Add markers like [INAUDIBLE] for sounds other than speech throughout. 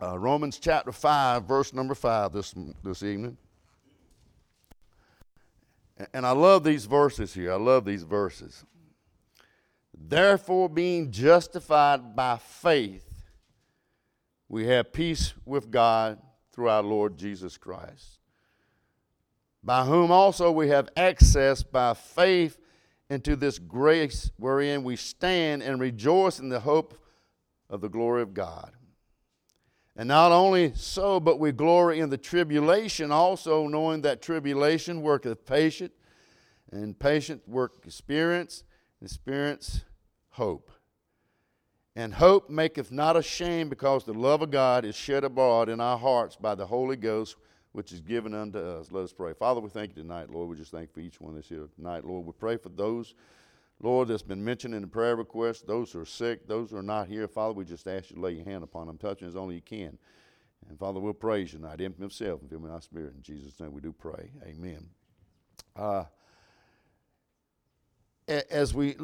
uh, Romans chapter 5, verse number 5 this, this evening. And I love these verses here. I love these verses. Therefore, being justified by faith, we have peace with God through our Lord Jesus Christ, by whom also we have access by faith into this grace wherein we stand and rejoice in the hope of the glory of God. And not only so, but we glory in the tribulation also, knowing that tribulation worketh patience, and patience work experience, and experience hope. And hope maketh not ashamed, because the love of God is shed abroad in our hearts by the Holy Ghost, which is given unto us. Let us pray. Father, we thank you tonight, Lord. We just thank you for each one that's here tonight, Lord. We pray for those, Lord, that's been mentioned in the prayer request, those who are sick, those who are not here. Father, we just ask you to lay your hand upon them, touching as only you can. And Father, we'll praise you tonight. Empty himself and fill me our spirit. In Jesus' name we do pray. Amen. Uh, as we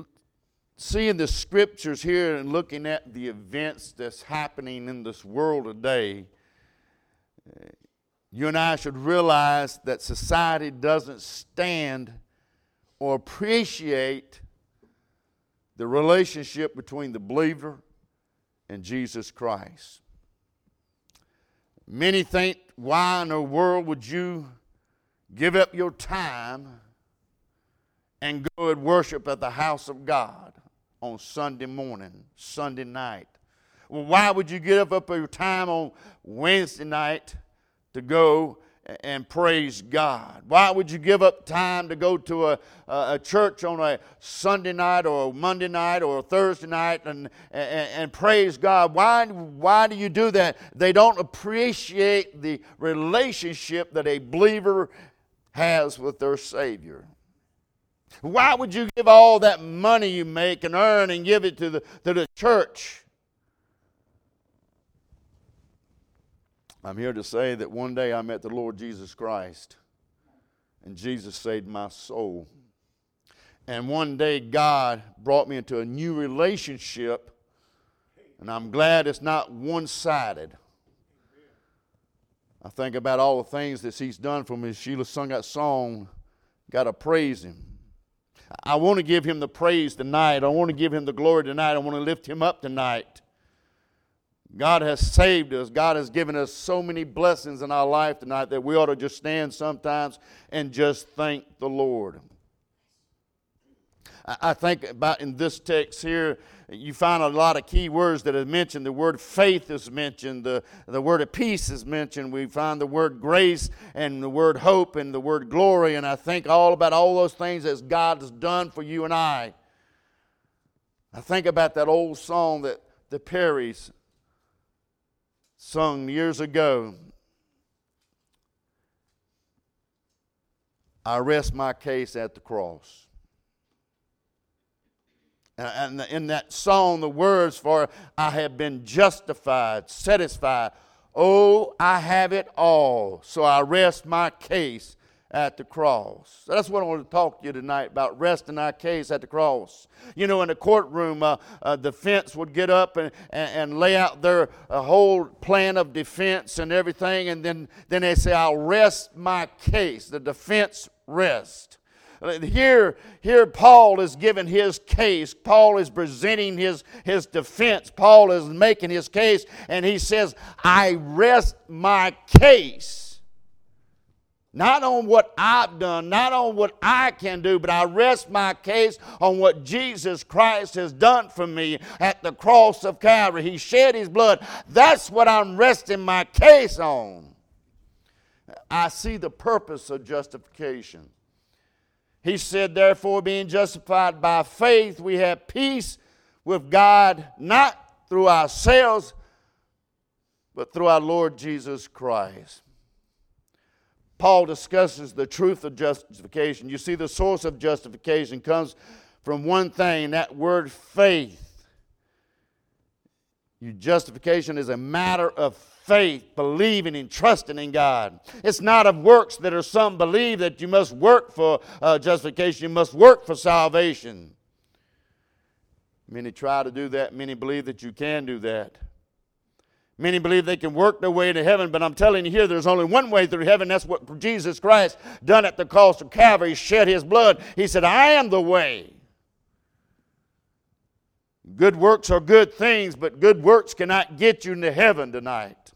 see in the scriptures here and looking at the events that's happening in this world today, you and I should realize that society doesn't stand or appreciate the relationship between the believer and Jesus Christ. Many think, why in the world would you give up your time and go and worship at the house of God on Sunday morning, Sunday night? Well, why would you get up up your time on Wednesday night to go and praise God? Why would you give up time to go to a, a church on a Sunday night or a Monday night or a Thursday night and, and, and, praise God? Why, why do you do that? They don't appreciate the relationship that a believer has with their Savior. Why would you give all that money you make and earn and give it to the, to the church? I'm here to say that one day I met the Lord Jesus Christ, and Jesus saved my soul. And one day God brought me into a new relationship, and I'm glad it's not one sided. I think about all the things that He's done for me. Sheila sung that song, Gotta Praise Him. I want to give him the praise tonight. I want to give him the glory tonight. I want to lift him up tonight. God has saved us. God has given us so many blessings in our life tonight that we ought to just stand sometimes and just thank the Lord. I think about in this text here, you find a lot of key words that are mentioned. The word faith is mentioned, the, the word of peace is mentioned. We find the word grace and the word hope and the word glory. And I think all about all those things that God has done for you and I. I think about that old song that the Perrys sung years ago. I rest my case at the cross. And in that song, the words for I have been justified, satisfied. Oh, I have it all. So I rest my case at the cross. That's what I want to talk to you tonight about resting our case at the cross. You know, in the courtroom, uh, uh, defense would get up and, and, and lay out their uh, whole plan of defense and everything, and then, then they say, I'll rest my case. The defense rest. Here, here Paul is giving his case. Paul is presenting his, his defense. Paul is making his case, and he says, I rest my case. Not on what I've done, not on what I can do, but I rest my case on what Jesus Christ has done for me at the cross of Calvary. He shed his blood. That's what I'm resting my case on. I see the purpose of justification. He said, Therefore, being justified by faith, we have peace with God, not through ourselves, but through our Lord Jesus Christ. Paul discusses the truth of justification. You see, the source of justification comes from one thing that word faith. Your justification is a matter of faith, believing and trusting in God. It's not of works that are some believe that you must work for uh, justification, you must work for salvation. Many try to do that, many believe that you can do that. Many believe they can work their way to heaven, but I'm telling you here, there's only one way through heaven. That's what Jesus Christ done at the cross of Calvary. He shed his blood. He said, I am the way. Good works are good things, but good works cannot get you into heaven tonight.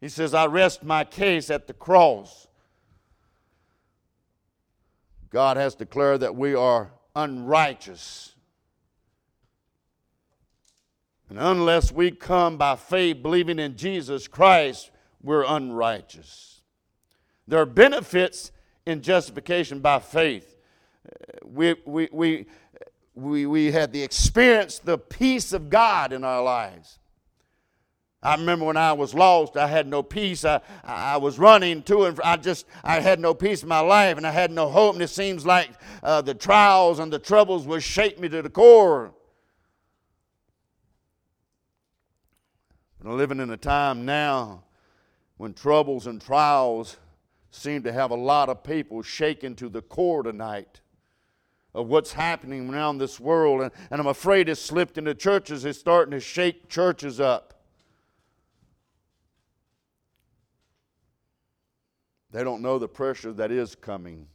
He says, I rest my case at the cross. God has declared that we are unrighteous and unless we come by faith, believing in Jesus Christ, we're unrighteous. There are benefits in justification by faith. We, we, we, we, we had the experience, the peace of God in our lives. I remember when I was lost, I had no peace. I, I was running to and I just, I had no peace in my life and I had no hope. And it seems like uh, the trials and the troubles would shake me to the core. We're living in a time now when troubles and trials seem to have a lot of people shaken to the core tonight of what's happening around this world. And, and I'm afraid it's slipped into churches. It's starting to shake churches up. They don't know the pressure that is coming,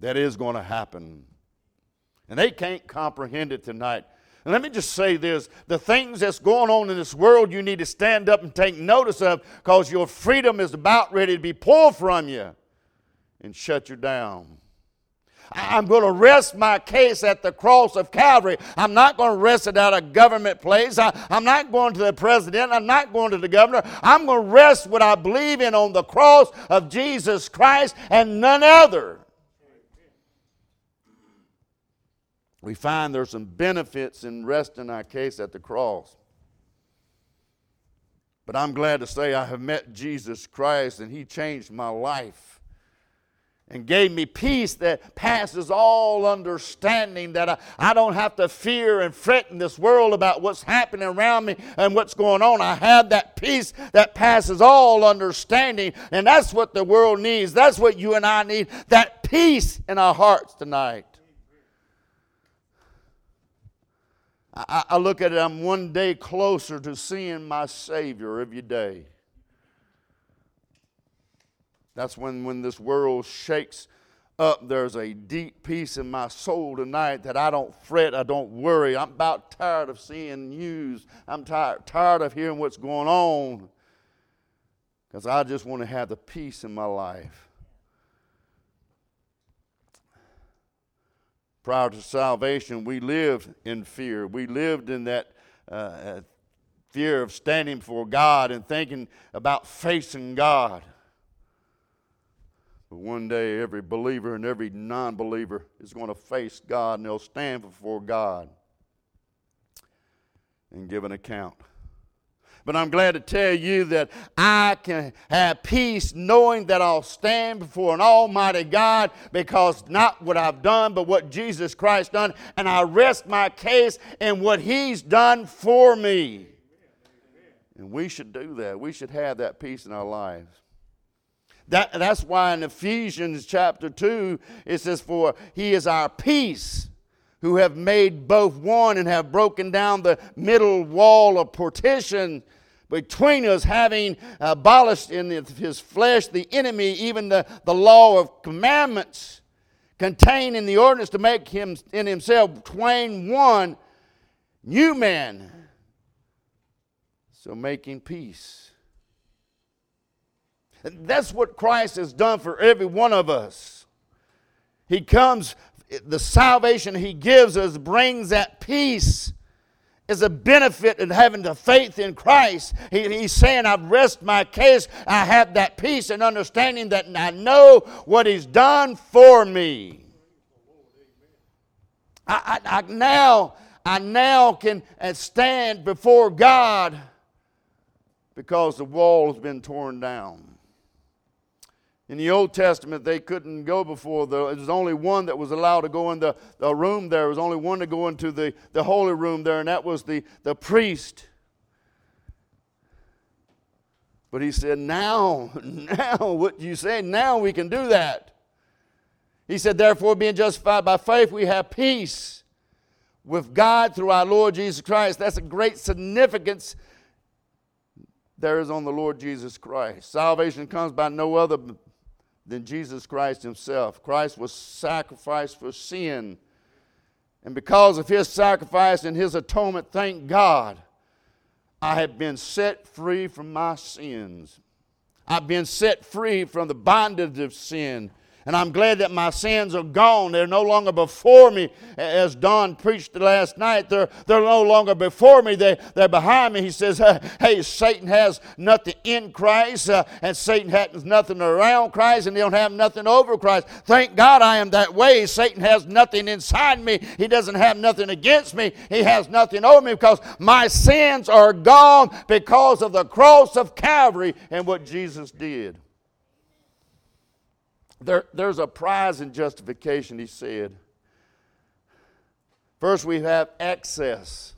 that is going to happen. And they can't comprehend it tonight. Let me just say this the things that's going on in this world, you need to stand up and take notice of because your freedom is about ready to be pulled from you and shut you down. I'm going to rest my case at the cross of Calvary. I'm not going to rest it at a government place. I, am not going to the president. I'm not going to the governor. I'm going to rest what I believe in on the cross of Jesus Christ and none other. We find there's some benefits in resting our case at the cross. But I'm glad to say I have met Jesus Christ and He changed my life and gave me peace that passes all understanding, that I, I don't have to fear and fret in this world about what's happening around me and what's going on. I have that peace that passes all understanding, and that's what the world needs. That's what you and I need that peace in our hearts tonight. I, I look at it, I'm one day closer to seeing my Savior every day. That's when, when this world shakes up, there's a deep peace in my soul tonight that I don't fret, I don't worry. I'm about tired of seeing news. I'm tired, tired of hearing what's going on because I just want to have the peace in my life. Prior to salvation, we lived in fear. We lived in that uh, uh, fear of standing before God and thinking about facing God. But one day, every believer and every non believer is going to face God and they'll stand before God and give an account. But I'm glad to tell you that I can have peace knowing that I'll stand before an almighty God because not what I've done, but what Jesus Christ done. And I rest my case in what He's done for me. And we should do that. We should have that peace in our lives. That, that's why in Ephesians chapter 2, it says, For He is our peace who have made both one and have broken down the middle wall of partition between us, having abolished in his flesh the enemy, even the, the law of commandments contained in the ordinance to make him in himself twain one new man. So making peace. And that's what Christ has done for every one of us. He comes, the salvation He gives us brings that peace is a benefit in having the faith in Christ. He, he's saying, I've rest my case. I have that peace and understanding that I know what He's done for me. I, I, I now, I now can uh, stand before God because the wall has been torn down. In the Old Testament, they couldn't go before the, there was only one that was allowed to go in the, the room there. There was only one to go into the, the holy room there, and that was the, the priest. But he said, Now, [LAUGHS] now, what do you say, now we can do that. He said, Therefore, being justified by faith, we have peace with God through our Lord Jesus Christ. That's a great significance there is on the Lord Jesus Christ. Salvation comes by no other than Jesus Christ Himself. Christ was sacrificed for sin. And because of His sacrifice and His atonement, thank God, I have been set free from my sins. I've been set free from the bondage of sin. And I'm glad that my sins are gone. They're no longer before me. As Don preached last night, they're, they're no longer before me. They, they're behind me. He says, Hey, Satan has nothing in Christ, uh, and Satan has nothing around Christ, and he don't have nothing over Christ. Thank God I am that way. Satan has nothing inside me. He doesn't have nothing against me. He has nothing over me because my sins are gone because of the cross of Calvary and what Jesus did. There, there's a prize in justification, he said. First, we have access.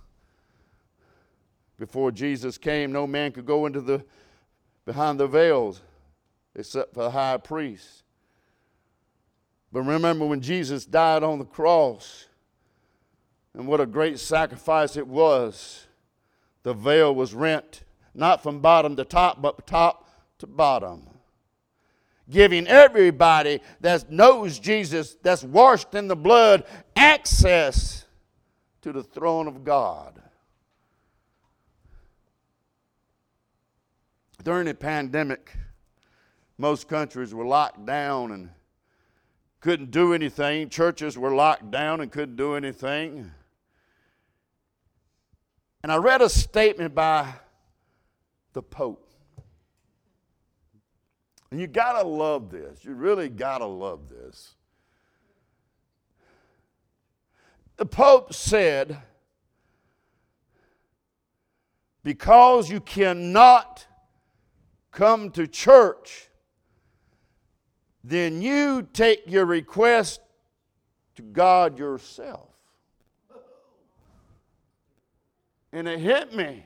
Before Jesus came, no man could go into the behind the veils except for the high priest. But remember when Jesus died on the cross, and what a great sacrifice it was. The veil was rent, not from bottom to top, but top to bottom giving everybody that knows Jesus, that's washed in the blood, access to the throne of God. During the pandemic, most countries were locked down and couldn't do anything. Churches were locked down and couldn't do anything. And I read a statement by the Pope. And you got to love this. You really got to love this. The Pope said, because you cannot come to church, then you take your request to God yourself. And it hit me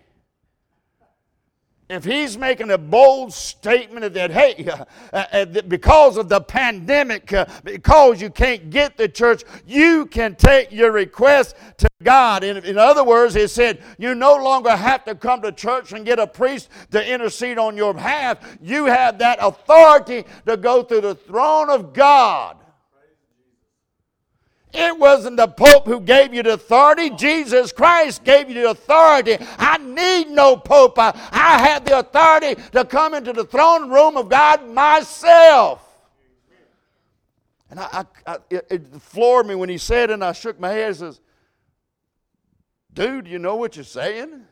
if he's making a bold statement that, hey, [LAUGHS] uh, uh, because of the pandemic, uh, because you can't get the church, you can take your request to God. In, in other words, he said, you no longer have to come to church and get a priest to intercede on your behalf. You have that authority to go through the throne of God it wasn't the Pope who gave you the authority. Jesus Christ gave you the authority. I need no Pope. I, I have the authority to come into the throne room of God myself. And I, I, I it, floored me when he said, and I shook my head and says, Dude, you know what you're saying?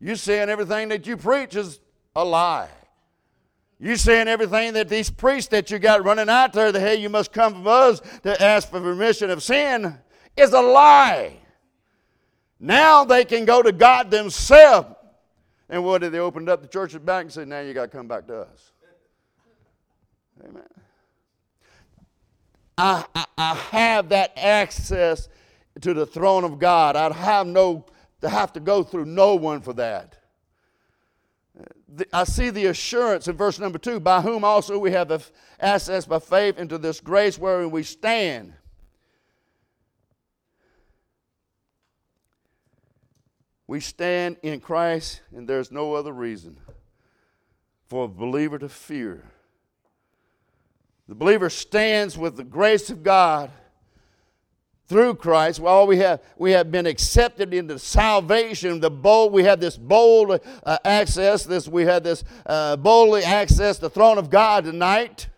You're saying everything that you preach is a lie. You saying everything that these priests that you got running out there, that hey, you must come from us to ask for remission of sin, is a lie. Now they can go to God themselves. And what did they opened up the churches back and said, now you got to come back to us. Amen. I, I, I have that access to the throne of God. I'd have no to have to go through no one for that. I see the assurance in verse number two, by whom also we have access by faith into this grace wherein we stand. We stand in Christ, and there's no other reason for a believer to fear. The believer stands with the grace of God through Christ. Well, we have we have been accepted into salvation. The bold we have this bold uh, access. This we have this uh, boldly access the throne of God tonight.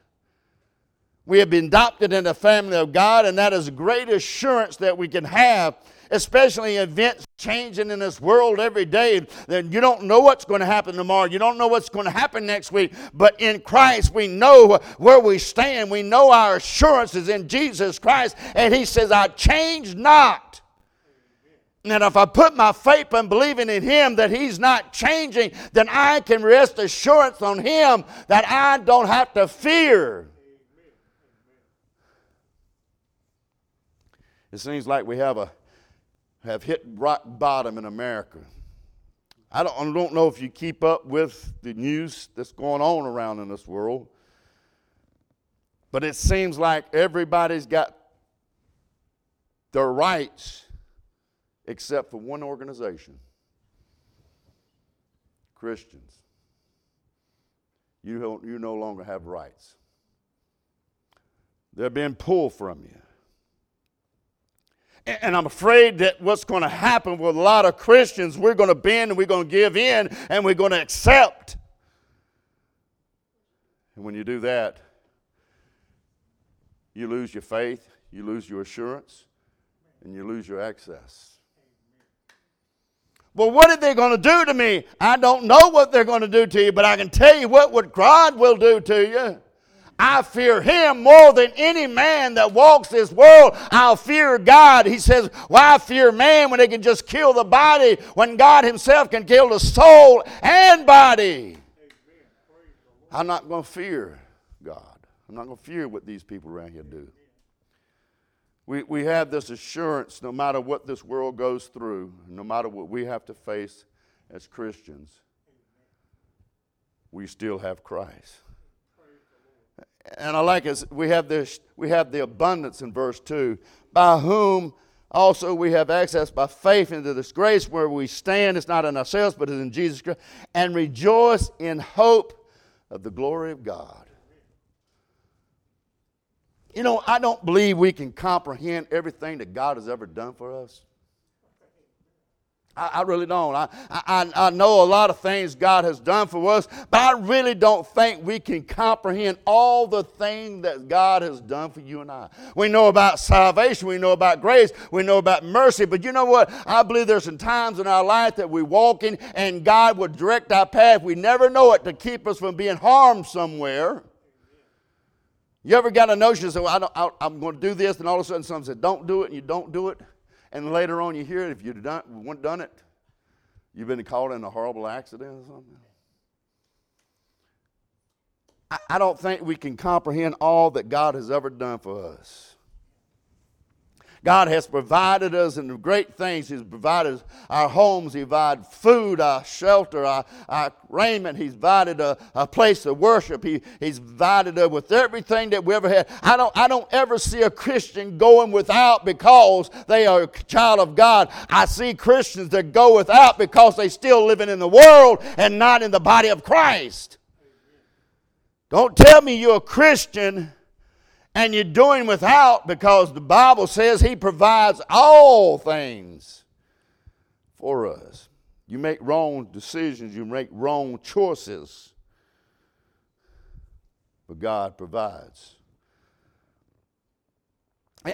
We have been adopted in the family of God, and that is great assurance that we can have especially events changing in this world every day. Then you don't know what's going to happen tomorrow. You don't know what's going to happen next week. But in Christ, we know where we stand. We know our assurance is in Jesus Christ. And He says, I change not. And if I put my faith and believing in Him that He's not changing, then I can rest assurance on Him that I don't have to fear. It seems like we have a have hit rock bottom in America. I don't, I don't know if you keep up with the news that's going on around in this world, but it seems like everybody's got their rights except for one organization Christians. You, you no longer have rights. They're being pulled from you. And I'm afraid that what's going to happen with a lot of Christians, we're going to bend and we're going to give in and we're going to accept. And when you do that, you lose your faith, you lose your assurance, and you lose your access. Well, what are they going to do to me? I don't know what they're going to do to you, but I can tell you what, what God will do to you. I fear him more than any man that walks this world. I'll fear God. He says, Why fear man when they can just kill the body when God himself can kill the soul and body? I'm not going to fear God. I'm not going to fear what these people around here do. We, we have this assurance no matter what this world goes through, no matter what we have to face as Christians, we still have Christ. And I like it. We have this. We have the abundance in verse two, by whom also we have access by faith into this grace where we stand. It's not in ourselves, but it's in Jesus Christ, and rejoice in hope of the glory of God. You know, I don't believe we can comprehend everything that God has ever done for us. I, I really don't. I, I, I know a lot of things God has done for us, but I really don't think we can comprehend all the things that God has done for you and I. We know about salvation, we know about grace, we know about mercy, but you know what? I believe there's some times in our life that we walk in and God would direct our path. We never know it to keep us from being harmed somewhere. You ever got a notion, so I am going to do this, and all of a sudden someone said, don't do it, and you don't do it? And later on you hear it, if you'd done, done it, you've been caught in a horrible accident or something. I, I don't think we can comprehend all that God has ever done for us. God has provided us in great things. He's provided our homes, He's provided food, our shelter, our, our raiment. He's provided a, a place of worship. He, he's provided us with everything that we ever had. I don't, I don't ever see a Christian going without because they are a child of God. I see Christians that go without because they still living in the world and not in the body of Christ. Don't tell me you're a Christian and you're doing without because the Bible says He provides all things for us. You make wrong decisions, you make wrong choices, but God provides.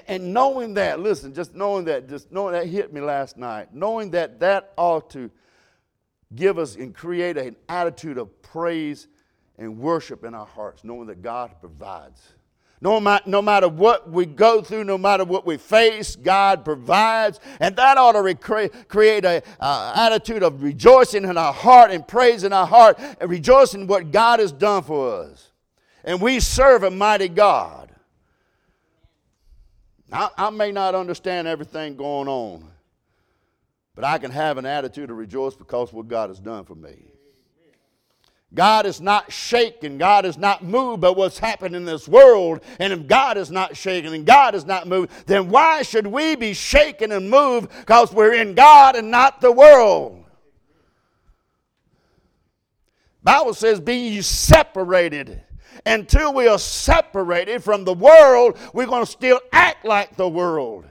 And knowing that, listen, just knowing that, just knowing that hit me last night, knowing that that ought to give us and create an attitude of praise and worship in our hearts, knowing that God provides. No, no matter what we go through, no matter what we face, God provides. And that ought to recre- create an attitude of rejoicing in our heart and praise in our heart and rejoicing in what God has done for us. And we serve a mighty God. I, I may not understand everything going on, but I can have an attitude of rejoice because what God has done for me. God is not shaken. God is not moved by what's happened in this world. And if God is not shaken and God is not moved, then why should we be shaken and moved because we're in God and not the world? Bible says, be ye separated. Until we are separated from the world, we're going to still act like the world.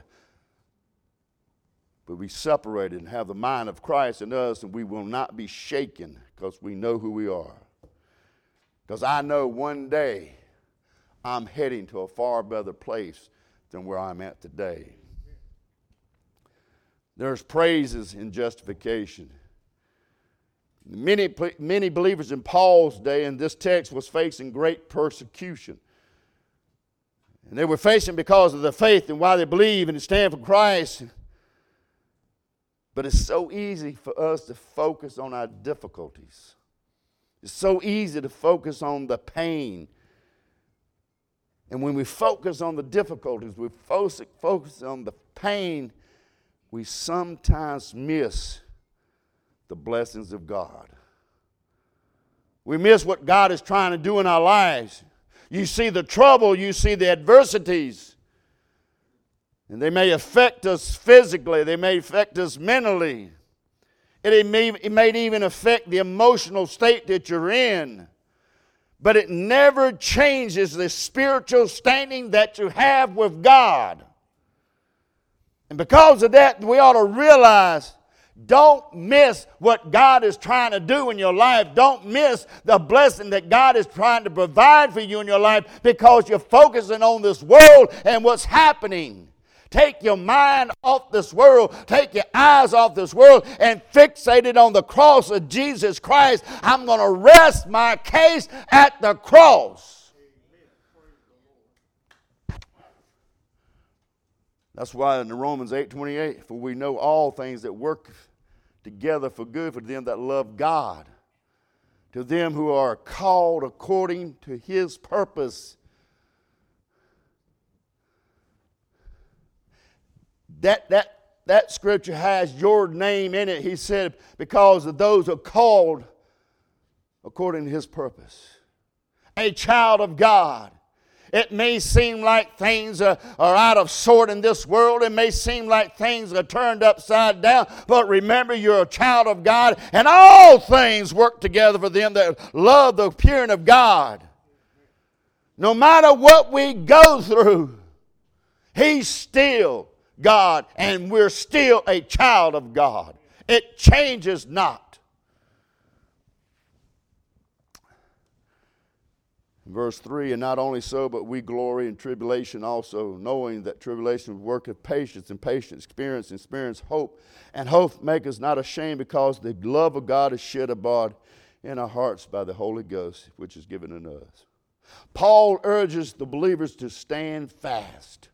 But we separated and have the mind of Christ in us, and we will not be shaken because we know who we are. Because I know one day I'm heading to a far better place than where I'm at today. There's praises in justification. Many, many believers in Paul's day in this text was facing great persecution. And they were facing because of their faith and why they believe and stand for Christ. But it's so easy for us to focus on our difficulties. It's so easy to focus on the pain. And when we focus on the difficulties, we focus on the pain, we sometimes miss the blessings of God. We miss what God is trying to do in our lives. You see the trouble, you see the adversities, And they may affect us physically, they may affect us mentally. It may, it may even affect the emotional state that you're in. But it never changes the spiritual standing that you have with God. And because of that, we ought to realize don't miss what God is trying to do in your life. Don't miss the blessing that God is trying to provide for you in your life because you're focusing on this world and what's happening. Take your mind off this world. Take your eyes off this world and fixate it on the cross of Jesus Christ. I'm going to rest my case at the cross. That's why in the Romans 8 28, for we know all things that work together for good for them that love God, to them who are called according to his purpose. That, that, that scripture has your name in it. He said, because of those who are called according to his purpose. A child of God it may seem like things are, are out of sort in this world. It may seem like things are turned upside down. But remember, you're a child of God, and all things work together for them that love the appearing of God. No matter what we go through, He's still God, and we're still a child of God. It changes not. Verse 3 And not only so, but we glory in tribulation also, knowing that tribulation worketh patience, and patience experience, and experience hope. And hope make us not ashamed, because the love of God is shed abroad in our hearts by the Holy Ghost, which is given unto us. Paul urges the believers to stand fast.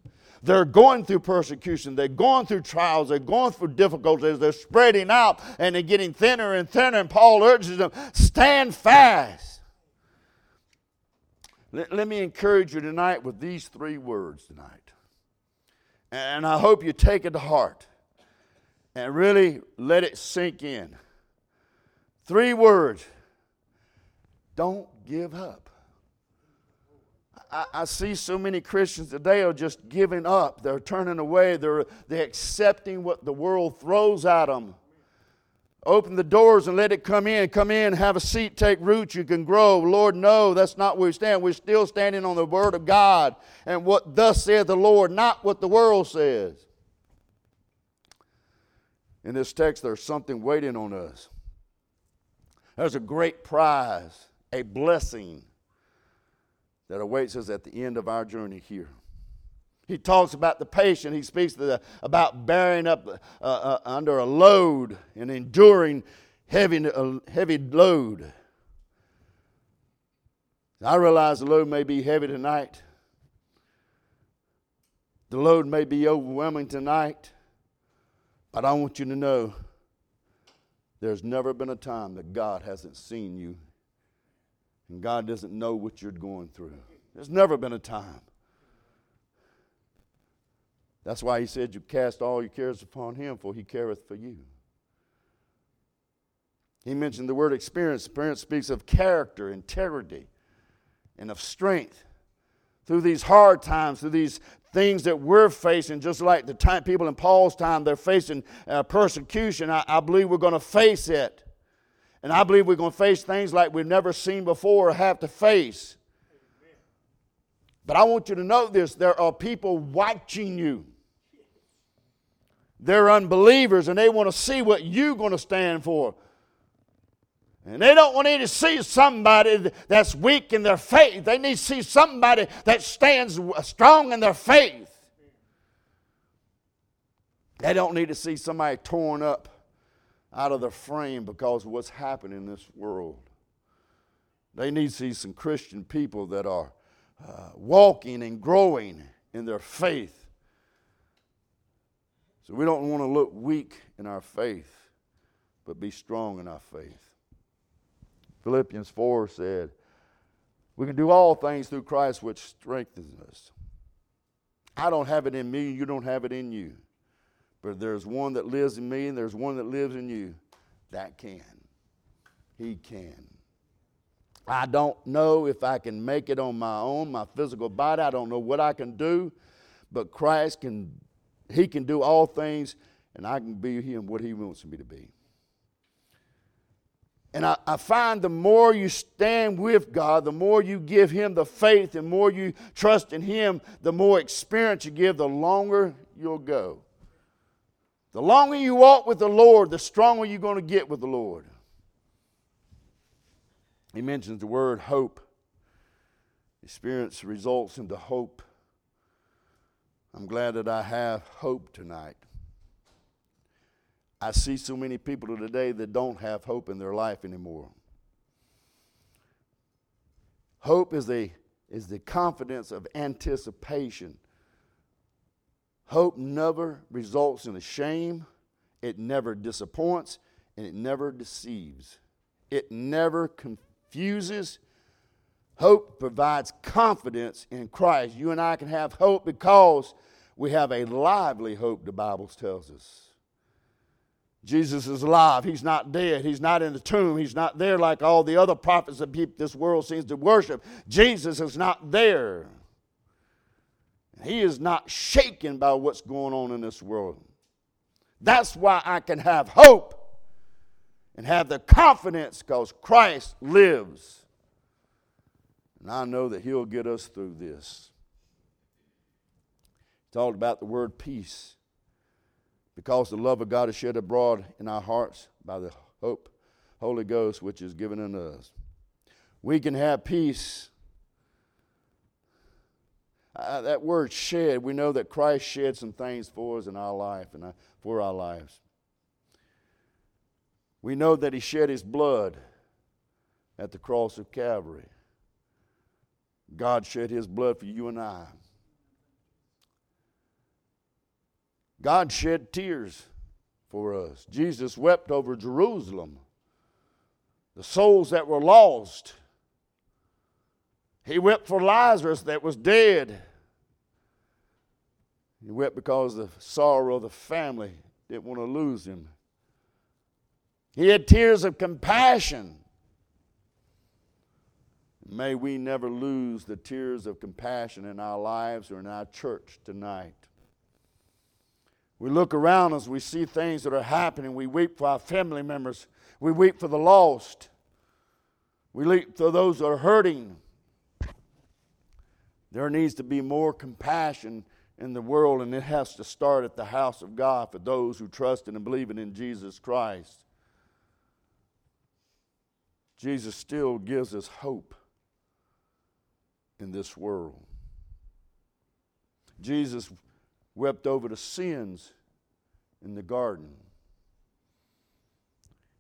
They're going through persecution, they're going through trials, they're going through difficulties, they're spreading out, and they're getting thinner and thinner. And Paul urges them, stand fast. Let, let me encourage you tonight with these three words tonight. And I hope you take it to heart and really let it sink in. Three words don't give up. I, see so many Christians today are just giving up. They're turning away. They're, they're accepting what the world throws at them. Open the doors and let it come in. Come in, have a seat, take root. You can grow. Lord, no, that's not where we stand. We're still standing on the Word of God and what thus saith the Lord, not what the world says. In this text, there's something waiting on us. There's a great prize, a blessing that awaits us at the end of our journey here. He talks about the patient. He speaks the, about bearing up uh, uh, under a load and enduring heavy, uh, heavy load. I realize the load may be heavy tonight. The load may be overwhelming tonight. But I want you to know there's never been a time that God hasn't seen you and God doesn't know what you're going through. There's never been a time. That's why he said, You cast all your cares upon him, for he careth for you. He mentioned the word experience. Experience speaks of character, integrity, and of strength. Through these hard times, through these things that we're facing, just like the time people in Paul's time, they're facing uh, persecution. I, I believe we're going to face it. And I believe we're going to face things like we've never seen before or have to face. But I want you to know this there are people watching you. They're unbelievers and they want to see what you're going to stand for. And they don't want to see somebody that's weak in their faith. They need to see somebody that stands strong in their faith. They don't need to see somebody torn up out of their frame because of what's happening in this world. They need to see some Christian people that are uh, walking and growing in their faith so we don't want to look weak in our faith, but be strong in our faith. Philippians 4 said, We can do all things through Christ which strengthens us. I don't have it in me, you don't have it in you. But there's one that lives in me and there's one that lives in you that can. He can. I don't know if I can make it on my own, my physical body. I don't know what I can do, but Christ can He can do all things, and I can be Him what He wants me to be. And I, I, find the more you stand with God, the more you give Him the faith, the more you trust in Him, the more experience you give, the longer you'll go. The longer you walk with the Lord, the stronger you're going to get with the Lord. He mentions the word hope. Experience results into hope. I'm glad that I have hope tonight. I see so many people today that don't have hope in their life anymore. Hope is the, is the confidence of anticipation. Hope never results in a shame, it never disappoints, and it never deceives. It never confuses. Hope provides confidence in Christ. You and I can have hope because we have a lively hope, the Bible tells us. Jesus is alive. He's not dead. He's not in the tomb. He's not there like all the other prophets that this world seems to worship. Jesus is not there. He is not shaken by what's going on in this world. That's why I can have hope and have the confidence because Christ lives. And I know that He'll get us through this. He talked about the word peace because the love of God is shed abroad in our hearts by the hope, Holy Ghost, which is given in us. We can have peace. Uh, that word shed, we know that Christ shed some things for us in our life and uh, for our lives. We know that He shed His blood at the cross of Calvary. God shed His blood for you and I. God shed tears for us. Jesus wept over Jerusalem, the souls that were lost. He wept for Lazarus that was dead. He wept because the sorrow of the family didn't want to lose him. He had tears of compassion. May we never lose the tears of compassion in our lives or in our church tonight. We look around us, we see things that are happening. We weep for our family members. We weep for the lost. We weep for those that are hurting. There needs to be more compassion in the world, and it has to start at the house of God for those who trust and believe in Jesus Christ. Jesus still gives us hope in this world. Jesus wept over the sins in the garden.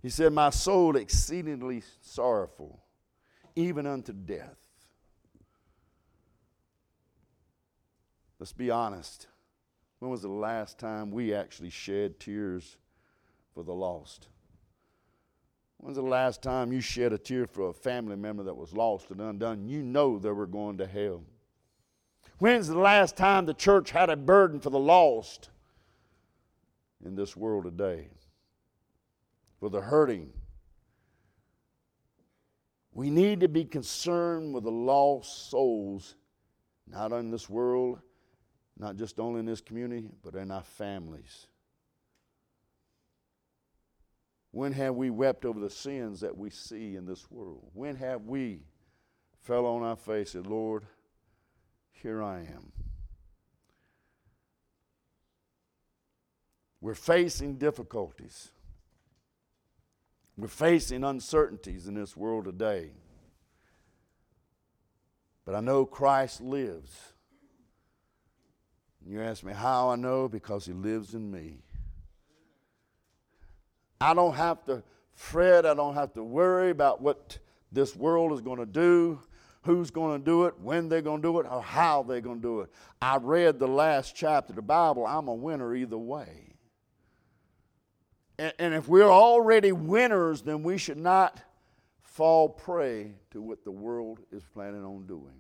He said, My soul exceedingly sorrowful, even unto death. Let's be honest. When was the last time we actually shed tears for the lost? When's the last time you shed a tear for a family member that was lost and undone? You know they were going to hell. When's the last time the church had a burden for the lost in this world today? For the hurting. We need to be concerned with the lost souls, not in this world, not just only in this community, but in our families. When have we wept over the sins that we see in this world? When have we fell on our face and Lord, here I am. We're facing difficulties. We're facing uncertainties in this world today. But I know Christ lives. You ask me how I know? Because He lives in me. I don't have to fret. I don't have to worry about what this world is going to do who's going to do it, when they're going to do it, or how they're going to do it. I read the last chapter of the Bible. I'm a winner either way. And, and if we're already winners, then we should not fall prey to what the world is planning on doing.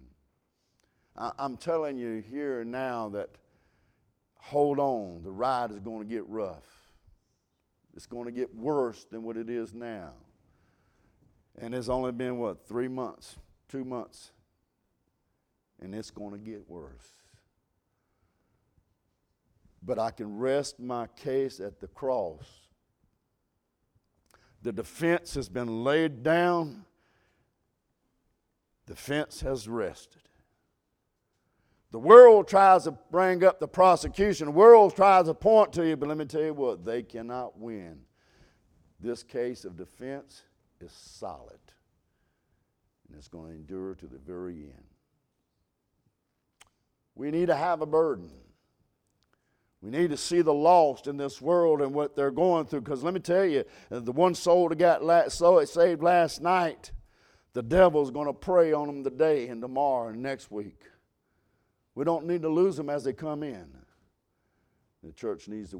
I, I'm telling you here and now that hold on, the ride is going to get rough. It's going to get worse than what it is now. And it's only been, what, three months two months, and it's going to get worse. but I can rest my case at the cross. The defense has been laid down, the fence has rested. The world tries to bring up the prosecution. The world tries to point to you, but let me tell you what, they cannot win. This case of defense is solid, and it's going to endure to the very end. We need to have a burden. We need to see the lost in this world and what they're going through. Because let me tell you, uh, the one soul that got last, so it saved last night, the devil's going to prey on them today and tomorrow and next week. We don't need to lose them as they come in. The church needs to